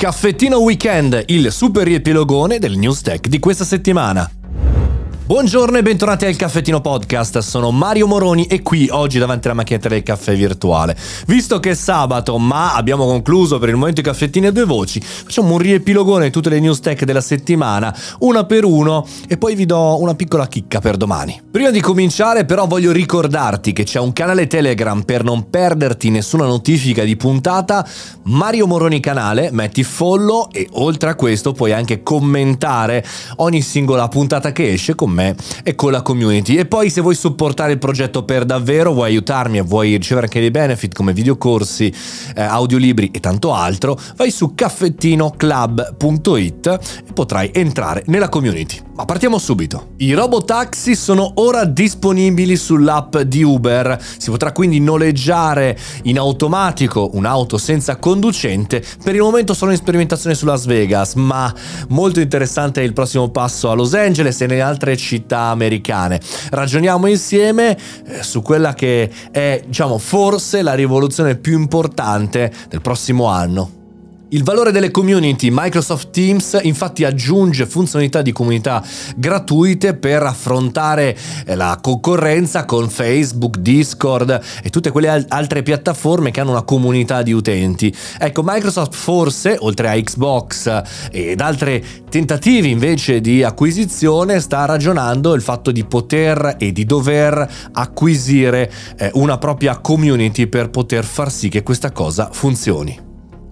Caffettino Weekend, il super riepilogone del news tech di questa settimana. Buongiorno e bentornati al Caffettino Podcast, sono Mario Moroni e qui oggi davanti alla macchinetta del caffè virtuale. Visto che è sabato, ma abbiamo concluso per il momento i caffettini a due voci, facciamo un riepilogone di tutte le news tech della settimana, una per uno, e poi vi do una piccola chicca per domani. Prima di cominciare però voglio ricordarti che c'è un canale Telegram per non perderti nessuna notifica di puntata, Mario Moroni canale, metti follow e oltre a questo puoi anche commentare ogni singola puntata che esce con me me e con la community. E poi se vuoi supportare il progetto per davvero, vuoi aiutarmi e vuoi ricevere anche dei benefit come videocorsi, eh, audiolibri e tanto altro, vai su caffettinoclub.it e potrai entrare nella community. Ma partiamo subito. I robotaxi sono ora disponibili sull'app di Uber. Si potrà quindi noleggiare in automatico un'auto senza conducente. Per il momento sono in sperimentazione su Las Vegas, ma molto interessante è il prossimo passo a Los Angeles e nelle altre città americane. Ragioniamo insieme eh, su quella che è, diciamo, forse la rivoluzione più importante del prossimo anno. Il valore delle community Microsoft Teams infatti aggiunge funzionalità di comunità gratuite per affrontare eh, la concorrenza con Facebook, Discord e tutte quelle altre piattaforme che hanno una comunità di utenti. Ecco, Microsoft forse, oltre a Xbox ed altri tentativi invece di acquisizione, sta ragionando il fatto di poter e di dover acquisire eh, una propria community per poter far sì che questa cosa funzioni.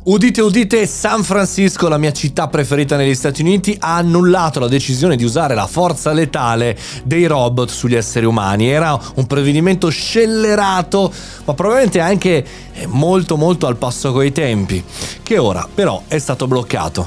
Udite, udite, San Francisco, la mia città preferita negli Stati Uniti, ha annullato la decisione di usare la forza letale dei robot sugli esseri umani. Era un provvedimento scellerato, ma probabilmente anche molto molto al passo coi tempi, che ora però è stato bloccato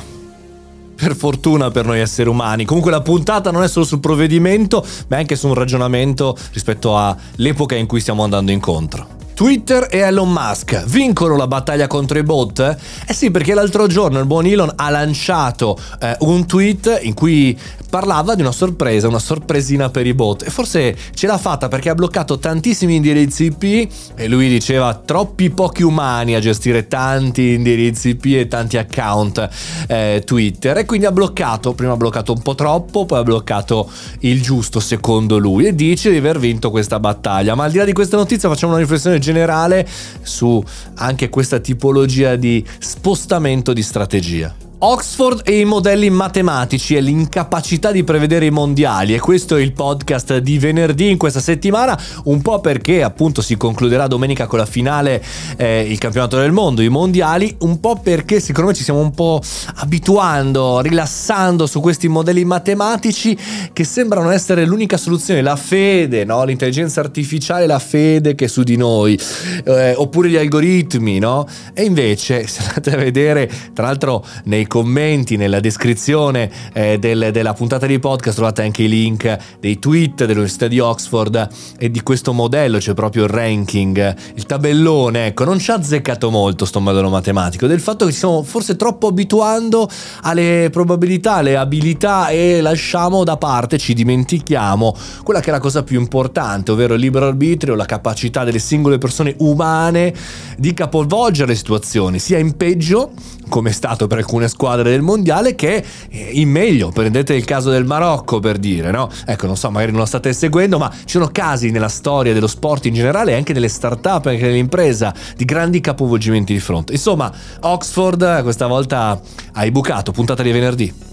per fortuna per noi esseri umani. Comunque la puntata non è solo sul provvedimento, ma anche su un ragionamento rispetto all'epoca in cui stiamo andando incontro. Twitter e Elon Musk vincono la battaglia contro i bot? Eh sì, perché l'altro giorno il buon Elon ha lanciato eh, un tweet in cui parlava di una sorpresa, una sorpresina per i bot. E forse ce l'ha fatta perché ha bloccato tantissimi indirizzi IP e lui diceva troppi pochi umani a gestire tanti indirizzi IP e tanti account eh, Twitter. E quindi ha bloccato, prima ha bloccato un po' troppo, poi ha bloccato il giusto secondo lui e dice di aver vinto questa battaglia. Ma al di là di questa notizia facciamo una riflessione generale generale su anche questa tipologia di spostamento di strategia. Oxford e i modelli matematici e l'incapacità di prevedere i mondiali e questo è il podcast di venerdì in questa settimana un po' perché appunto si concluderà domenica con la finale eh, il campionato del mondo, i mondiali, un po' perché secondo me ci stiamo un po' abituando, rilassando su questi modelli matematici che sembrano essere l'unica soluzione, la fede, no? l'intelligenza artificiale, la fede che è su di noi, eh, oppure gli algoritmi, no? E invece se andate a vedere, tra l'altro nei commenti, nella descrizione eh, del, della puntata di podcast trovate anche i link dei tweet dell'Università di Oxford e di questo modello, c'è proprio il ranking, il tabellone, ecco, non ci ha azzeccato molto sto modello matematico, del fatto che ci stiamo forse troppo abituando alle probabilità, alle abilità e lasciamo da parte, ci dimentichiamo quella che è la cosa più importante, ovvero il libero arbitrio, la capacità delle singole persone umane di capovolgere le situazioni, sia in peggio come è stato per alcune squadre del mondiale, che in meglio. Prendete il caso del Marocco per dire, no? Ecco, non so, magari non lo state seguendo, ma ci sono casi nella storia dello sport in generale, anche delle start-up, anche nell'impresa, di grandi capovolgimenti di fronte. Insomma, Oxford questa volta hai bucato, puntata di venerdì.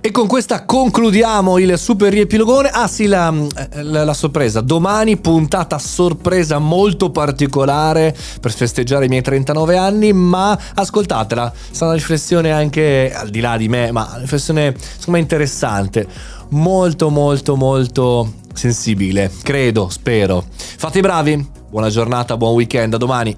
E con questa concludiamo il super riepilogone. Ah sì, la, eh, la, la, sorpresa. Domani puntata sorpresa molto particolare per festeggiare i miei 39 anni, ma ascoltatela. Sarà una riflessione anche al di là di me, ma una riflessione secondo interessante. Molto molto molto sensibile. Credo, spero. Fate i bravi. Buona giornata, buon weekend, a domani.